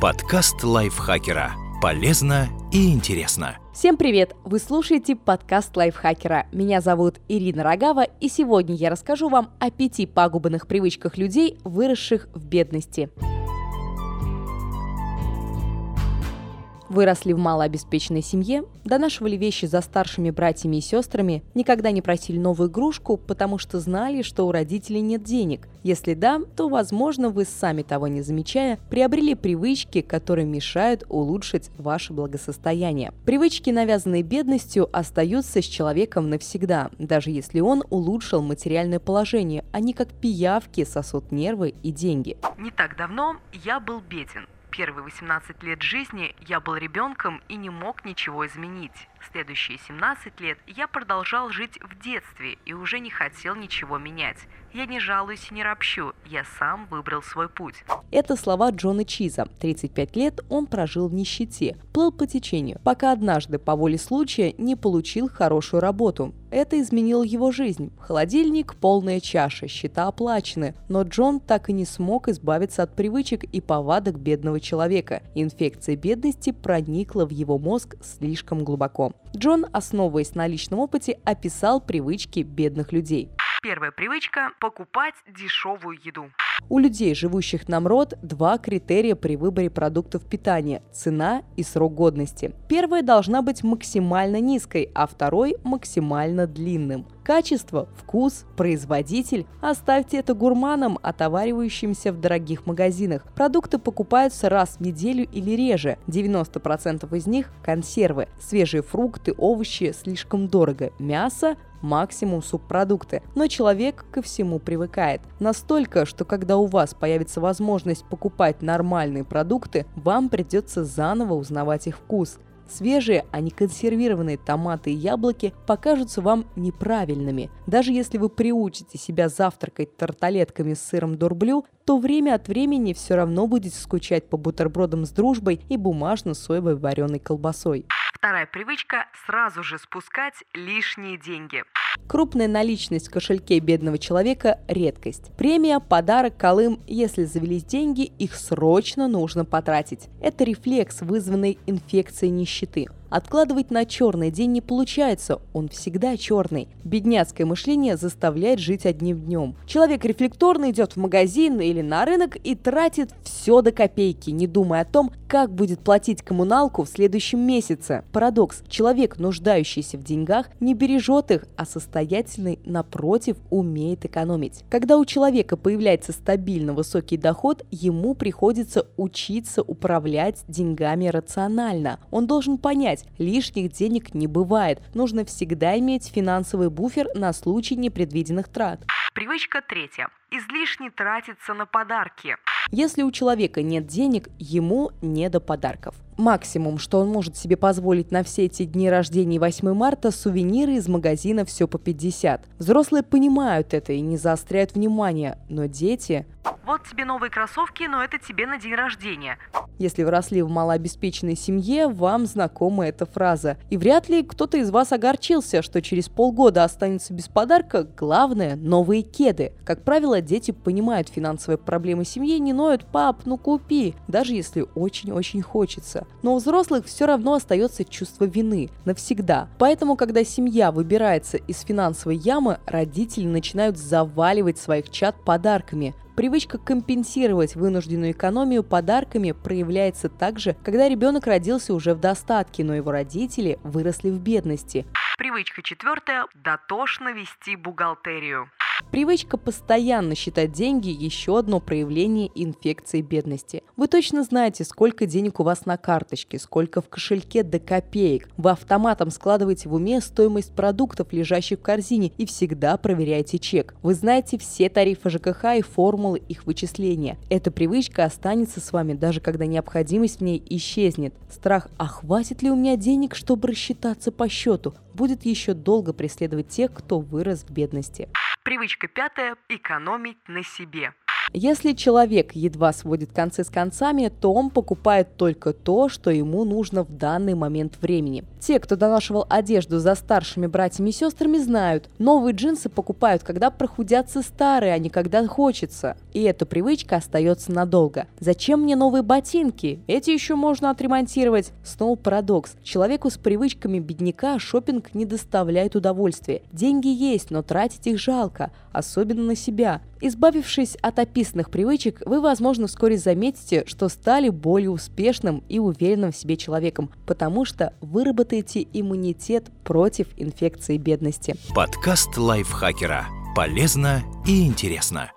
Подкаст лайфхакера. Полезно и интересно. Всем привет! Вы слушаете подкаст лайфхакера. Меня зовут Ирина Рогава, и сегодня я расскажу вам о пяти пагубных привычках людей, выросших в бедности. Выросли в малообеспеченной семье, донашивали вещи за старшими братьями и сестрами, никогда не просили новую игрушку, потому что знали, что у родителей нет денег. Если да, то, возможно, вы сами того не замечая, приобрели привычки, которые мешают улучшить ваше благосостояние. Привычки, навязанные бедностью, остаются с человеком навсегда, даже если он улучшил материальное положение, они как пиявки сосут нервы и деньги. Не так давно я был беден. Первые 18 лет жизни я был ребенком и не мог ничего изменить. Следующие 17 лет я продолжал жить в детстве и уже не хотел ничего менять. Я не жалуюсь и не ропщу, я сам выбрал свой путь. Это слова Джона Чиза. 35 лет он прожил в нищете, плыл по течению, пока однажды по воле случая не получил хорошую работу. Это изменило его жизнь. Холодильник, полная чаша, счета оплачены. Но Джон так и не смог избавиться от привычек и повадок бедного человека. Инфекция бедности проникла в его мозг слишком глубоко. Джон, основываясь на личном опыте, описал привычки бедных людей. Первая привычка – покупать дешевую еду. У людей, живущих на МРОД, два критерия при выборе продуктов питания – цена и срок годности. Первая должна быть максимально низкой, а второй – максимально длинным. Качество, вкус, производитель – оставьте это гурманам, отоваривающимся в дорогих магазинах. Продукты покупаются раз в неделю или реже. 90% из них – консервы. Свежие фрукты, овощи слишком дорого. Мясо максимум субпродукты. Но человек ко всему привыкает. Настолько, что когда у вас появится возможность покупать нормальные продукты, вам придется заново узнавать их вкус. Свежие, а не консервированные томаты и яблоки покажутся вам неправильными. Даже если вы приучите себя завтракать тарталетками с сыром дурблю, то время от времени все равно будете скучать по бутербродам с дружбой и бумажно-соевой вареной колбасой. Вторая привычка – сразу же спускать лишние деньги. Крупная наличность в кошельке бедного человека – редкость. Премия, подарок, колым – если завелись деньги, их срочно нужно потратить. Это рефлекс, вызванный инфекцией нищеты. Откладывать на черный день не получается, он всегда черный. Бедняцкое мышление заставляет жить одним днем. Человек рефлекторно идет в магазин или на рынок и тратит все до копейки, не думая о том, как будет платить коммуналку в следующем месяце. Парадокс. Человек, нуждающийся в деньгах, не бережет их, а состоятельный, напротив, умеет экономить. Когда у человека появляется стабильно высокий доход, ему приходится учиться управлять деньгами рационально. Он должен понять, лишних денег не бывает. Нужно всегда иметь финансовый буфер на случай непредвиденных трат. Привычка третья. Излишне тратиться на подарки. Если у человека нет денег, ему не до подарков. Максимум, что он может себе позволить на все эти дни рождения 8 марта – сувениры из магазина «Все по 50». Взрослые понимают это и не заостряют внимание, но дети вот тебе новые кроссовки, но это тебе на день рождения. Если вы росли в малообеспеченной семье, вам знакома эта фраза. И вряд ли кто-то из вас огорчился, что через полгода останется без подарка. Главное – новые кеды. Как правило, дети понимают финансовые проблемы семьи, не ноют «пап, ну купи», даже если очень-очень хочется. Но у взрослых все равно остается чувство вины навсегда. Поэтому, когда семья выбирается из финансовой ямы, родители начинают заваливать своих чат подарками. Привычка компенсировать вынужденную экономию подарками проявляется также, когда ребенок родился уже в достатке, но его родители выросли в бедности. Привычка четвертая – дотошно вести бухгалтерию. Привычка постоянно считать деньги – еще одно проявление инфекции бедности. Вы точно знаете, сколько денег у вас на карточке, сколько в кошельке до копеек. Вы автоматом складываете в уме стоимость продуктов, лежащих в корзине, и всегда проверяете чек. Вы знаете все тарифы ЖКХ и формулы их вычисления. Эта привычка останется с вами, даже когда необходимость в ней исчезнет. Страх «а хватит ли у меня денег, чтобы рассчитаться по счету?» будет еще долго преследовать тех, кто вырос в бедности. Привычка пятая – экономить на себе. Если человек едва сводит концы с концами, то он покупает только то, что ему нужно в данный момент времени. Те, кто донашивал одежду за старшими братьями и сестрами, знают, новые джинсы покупают, когда прохудятся старые, а не когда хочется. И эта привычка остается надолго. Зачем мне новые ботинки? Эти еще можно отремонтировать. Снова парадокс. Человеку с привычками бедняка шопинг не доставляет удовольствия. Деньги есть, но тратить их жалко, особенно на себя. Избавившись от описанных привычек, вы, возможно, вскоре заметите, что стали более успешным и уверенным в себе человеком, потому что выработаете иммунитет против инфекции бедности. Подкаст лайфхакера. Полезно и интересно.